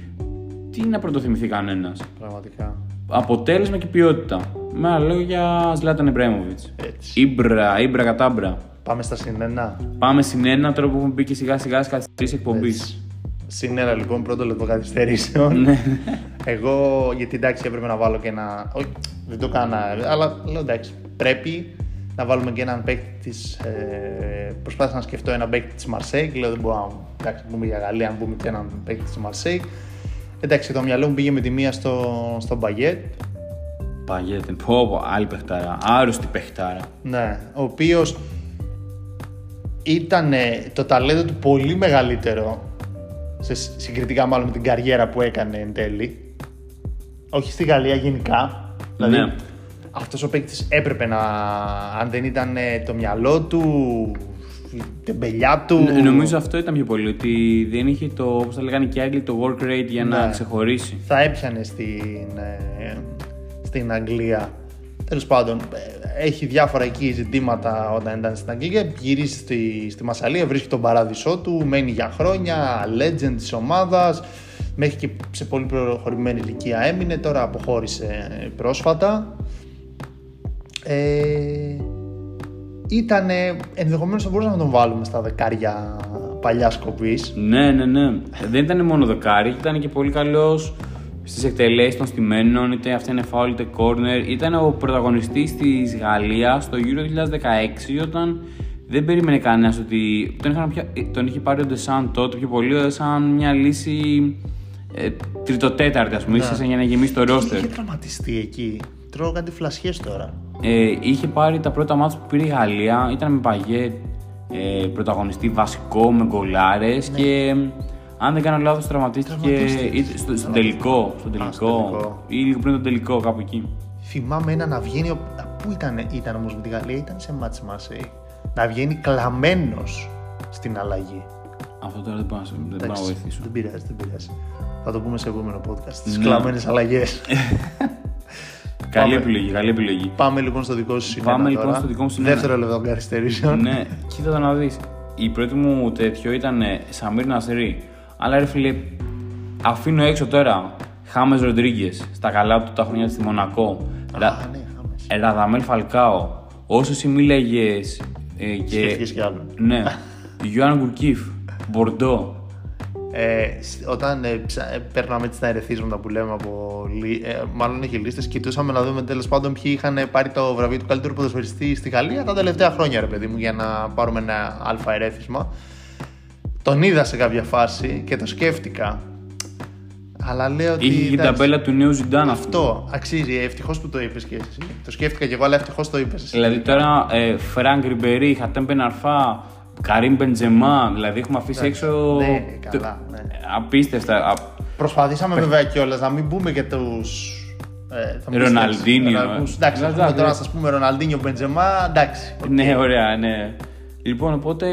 Τι να πρωτοθυμηθεί κανένας. Πραγματικά. Αποτέλεσμα και ποιότητα. Με άλλα λόγια, Ζλάταν Ιμπραήμοβιτ. Έτσι. Ήμπρα, ήμπρα κατάμπρα. Πάμε στα συνένα. Πάμε στην ένα τώρα που έχουμε μπει και σιγά σιγά στις καθυστερήσει εκπομπή. Συνένα λοιπόν, πρώτο λεπτό καθυστερήσεων. Ναι. Εγώ, γιατί εντάξει, έπρεπε να βάλω και ένα. Όχι, δεν το έκανα, αλλά λέω εντάξει, πρέπει να βάλουμε και έναν παίκτη της. Ε, προσπάθησα να σκεφτώ έναν παίκτη της Μαρσέικ. Λέω δεν μπορώ να εντάξει, πούμε για Γαλλία, αν πούμε και έναν παίκτη της Μαρσέικ. Εντάξει, το μυαλό μου πήγε με τη μία στο, στο Μπαγιέτ. Παγέτε, πω, πω, άλλη παιχτάρα. Άρρωστη παιχτάρα. Ναι, ο οποίος ήταν το ταλέντο του πολύ μεγαλύτερο σε, συγκριτικά μάλλον με την καριέρα που έκανε εν τέλει. Όχι στη Γαλλία γενικά. Δηλαδή, Ναι. αυτός ο παίκτης έπρεπε να. Αν δεν ήταν ε, το μυαλό του, η τεμπελιά του. Ν- Νομίζω αυτό ήταν πιο πολύ. Ότι δεν είχε το, όπως θα λέγανε και οι Άγγλοι, το work rate για να Ναι. ξεχωρίσει. θα έπιανε στην, ε, στην Αγγλία. Τέλος πάντων, ε, έχει διάφορα εκεί ζητήματα όταν ήταν στην Αγγλία. Γυρίζει στη, στη Μασαλία, βρίσκει τον παράδεισό του, μένει για χρόνια, legend της ομάδας. Μέχρι και σε πολύ προχωρημένη ηλικία έμεινε, τώρα αποχώρησε πρόσφατα. Ε, ήταν ενδεχομένως θα μπορούσαμε να τον βάλουμε στα δεκάρια παλιά κοπή. Ναι, ναι, ναι. Δεν ήταν μόνο δεκάρι, ήταν και πολύ καλός στις εκτελέσεις των στημένων, είτε αυτά είναι foul είτε corner. Ήταν ο πρωταγωνιστής της Γαλλίας στο Euro 2016 όταν δεν περίμενε κανένας ότι. Τον, είχαν πια, τον είχε πάρει ο Ντεσάν τότε πιο πολύ σαν μια λύση ε, τριτοτέταρτη, ας πούμε, ίσως για να γεμίσει το ρόστερ. Είχε τραυματιστεί εκεί; Τρώω κάτι φλασιές τώρα. Ε, είχε πάρει τα πρώτα μάτια που πήρε η Γαλλία, ήταν με παγιέ ε, πρωταγωνιστή βασικό, με γκολάρες και αν δεν κάνω λάθος, τραυματίστηκε Τραυματίστηκε. είτε στο, στον τελικό. Στον τελικό, τελικό. ή λίγο πριν τον τελικό, κάπου εκεί. Θυμάμαι ένα να βγαίνει. ο- α, Πού ήταν, ήταν όμως με τη Γαλλία, ήταν σε μάτς Μασέη. Να βγαίνει κλαμμένος στην αλλαγή. Αυτό τώρα δεν μπορώ να, σε- δεν μπορώ να Εντάξει, βοηθήσω. Δεν πειράζει, δεν πειράζει. Θα το πούμε σε επόμενο podcast. Τις Ναι. κλαμμένες αλλαγές. Καλή Πάμε. επιλογή, καλή επιλογή. Πάμε λοιπόν στο δικό σου συνένα. Πάμε, λοιπόν, τώρα. στο δικό μου συνένα. Δεύτερο λεπτό καθυστερήσεων. ναι, κοίτα το να δεις. Η πρώτη μου τέτοιο ήταν ε, Σαμίρ Νασρή. Αλλά ρε φίλε, αφήνω έξω τώρα Χάμες Ροντρίγκες στα καλά του τα χρόνια στη Μονακό. Α, Ρα- ναι, χάμες. ε, Ραδαμέλ Φαλκάο. Όσο εσύ μίλαγε. Ε, και... Σκέφτηκες κι άλλο. ναι. Γιωάνν Γκουρκίφ. Μπορντό. Ε, σ- όταν ε, ψα- ε, παίρναμε τις τα ερεθίσματα που λέμε από. λι- Ε, μάλλον έχει λίστες, κοιτούσαμε να δούμε τέλος πάντων ποιοι είχαν πάρει το βραβείο του καλύτερου ποδοσφαιριστή στη Γαλλία τα τελευταία χρόνια, ρε παιδί μου, για να πάρουμε ένα αλφα ερέθισμα. Τον είδα σε κάποια φάση και το σκέφτηκα. Αλλά λέω ότι. Είχε και την εντάξει, ταμπέλα του νέου Ζιντάν αυτό. Αυτό αξίζει. Ευτυχώς που το είπες και εσύ. Το σκέφτηκα και εγώ, αλλά ευτυχώς το είπες. Δηλαδή τώρα ε, Φρανκ Ριμπερί, Χατέμ Μπεν Αρφά, Καρίμ Μπενζεμά. Δηλαδή έχουμε αφήσει έξω. Ναι, το- καλά. Ναι. Απίστευτα. Α, Προσπαθήσαμε βέβαια κιόλας να μην πούμε και τους. Ε, θα μου πεις, Ροναλντίνιο, εντάξει, ε. Ροναλντούς. Εντάξει, Εντάξει, θα πούμε τώρα να εντάξει. σα πούμε Ροναλντίνιο Μπενζεμά. Εντάξει. Ναι, ωραία, ναι. Λοιπόν, οπότε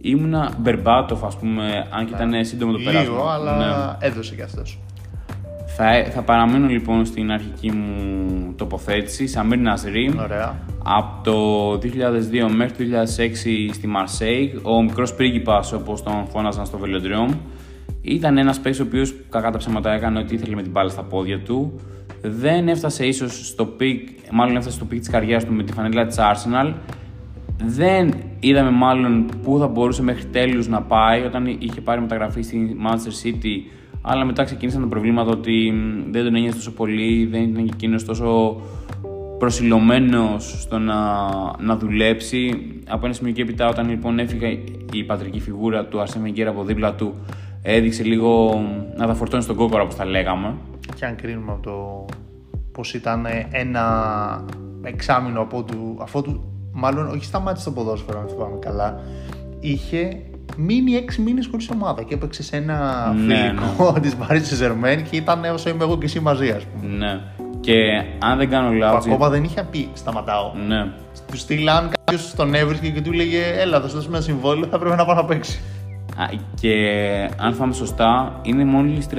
ήμουνα Μπερμπάτοφ, ας πούμε, αν και ήταν σύντομο το πέρασμα. Λίγο, αλλά Ναι. έδωσε κι αυτός. Θα, θα παραμείνω λοιπόν στην αρχική μου τοποθέτηση. Σαμίρ Νασρί. Ωραία. Από το 2002 μέχρι το 2006 στη Μαρσέιγ, ο μικρός πρίγκιπας όπως τον φώναζαν στο Βελοντρόμ, ήταν ένας παίκτης ο οποίος κακά τα ψέματα έκανε ό,τι ήθελε με την μπάλα στα πόδια του. Δεν έφτασε ίσως στο peak, μάλλον έφτασε στο peak της καριέρας του με τη φανέλα της Arsenal. Δεν είδαμε μάλλον πού θα μπορούσε μέχρι τέλους να πάει όταν είχε πάρει μεταγραφή στη Manchester City αλλά μετά ξεκίνησαν τα προβλήματα ότι μ, δεν τον ένιωσε τόσο πολύ, δεν ήταν και εκείνος τόσο προσιλωμένος στο να, να δουλέψει. Από ένα σημείο και έπειτα όταν λοιπόν έφυγε η πατρική φιγούρα του Αρσέν Wenger από δίπλα του έδειξε λίγο μ, να τα φορτώνει στον κόκορα όπως τα λέγαμε. Και αν κρίνουμε από το πώς ήταν ένα εξάμεινο από του, αφού του, μάλλον όχι σταμάτησε το ποδόσφαιρο, αν θυμάμαι καλά, είχε μείνει έξι μήνες χωρίς ομάδα και έπαιξε σε ένα Ναι, φιλικό της Paris Saint-Germain και ήταν όσο είμαι εγώ και εσύ μαζί, ας πούμε. Ναι. Και αν δεν κάνω Που λάθος... ακόμα δεν είχε πει σταματάω. Ναι. Του στείλα αν κάποιος τον έβρισκε και του λέγε Έλα, θα σου δώσουμε ένα συμβόλαιο, θα πρέπει να πάει να παίξει. Α, Και αν θυμάμαι σωστά, είναι μόλις 36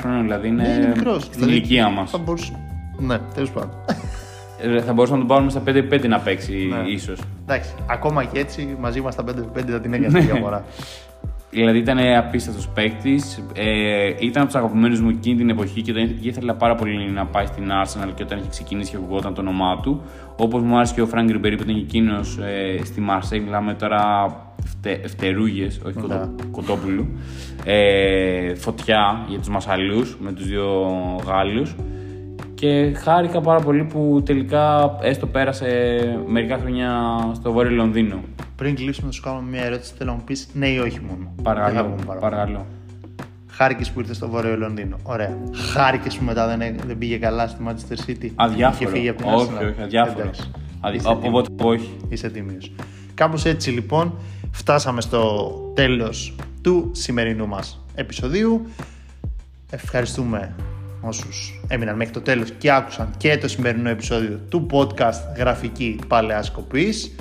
χρόνων, δηλαδή είναι, Ναι, είναι μικρός. στην ηλικία μας. Θα μπορούσε. Ναι, τέλος πάντων. Θα μπορούσαμε να τον πάρουμε στα 5-5 να παίξει, Ναι. ίσως. Εντάξει, ακόμα και έτσι μαζί μας τα 5-5 θα την έκανε η διαφορά. Δηλαδή ήταν απίστευτος παίκτης. Ε, ήταν από τους αγαπημένους μου εκείνη την εποχή και τον ήθελα πάρα πολύ να πάει στην Arsenal και όταν είχε ξεκινήσει και ακουγόταν το όνομά του. Όπως μου άρεσε και ο Φράγκ Ριμπερί που ήταν και εκείνος ε, στη Μαρσέη. Μιλάμε τώρα φτε, φτερούγες, όχι Ναι. κοτό, κοτόπουλου. Ε, φωτιά για τους Μασαλούς με τους δύο Γάλλους. Και χάρηκα πάρα πολύ που τελικά έστω πέρασε μερικά χρόνια στο Βόρειο Λονδίνο. Πριν κλείσουμε, να σου κάνω μια ερώτηση. Θέλω να μου πεις ναι ή όχι μόνο. Δεν θα Παρακαλώ. πούμε παραπάνω. παρακαλώ. Χάρηκες που ήρθες στο Βόρειο Λονδίνο. Ωραία. Χάρηκες που μετά δεν, δεν πήγε καλά στη Manchester City. Αδιάφορο. Είχε φύγει από την όχι, Arsenal. όχι, αδιάφορος. Εντάξει. Αδι... Είσαι Οπότε τίμιος. όχι. Είσαι τίμιος. Κάπως έτσι λοιπόν φτάσαμε στο τέλος του σημερινού μας επεισοδίου. Ευχαριστούμε όσους έμειναν μέχρι το τέλος και άκουσαν και το σημερινό επεισόδιο του podcast Γραφική Παλαιάς Κοπής.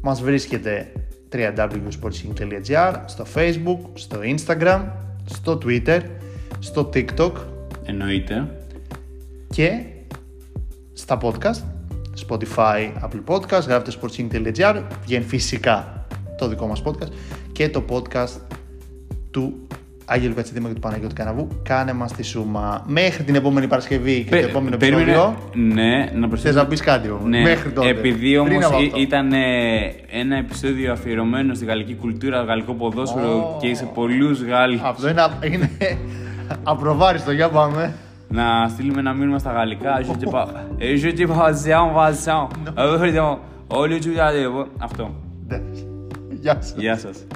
Μας βρίσκεται www.sportsing.gr στο facebook, στο instagram, στο twitter, στο tiktok Εννοείται. και στα podcast Spotify, Apple Podcast, γράφτε sportsing.gr βγαίνει φυσικά το δικό μας podcast και το podcast του Άγγελου Κατσιδήμα και του Παναγιώτη Καναβού κάνε μας τη σούμα μέχρι την επόμενη Παρασκευή και το Πε- επόμενο περίμενε- επεισόδιο Ναι, να θες προσθέσω. να πεις κάτι όμως Ναι, μέχρι τότε επειδή Πριν όμως από αυτό. ήταν ε, ένα επεισόδιο αφιερωμένο στη γαλλική κουλτούρα, γαλλικό ποδόσφαιρο Ω. και σε πολλούς Γάλλου. αυτό είναι, είναι απροβάριστο για πάμε να στείλουμε ένα μήνυμα στα γαλλικά. Je te pa- ε, je te pasiam, pasiam. Ε, Όλοι του Αυτό. Εντάξει. Γεια σας. Γεια σας.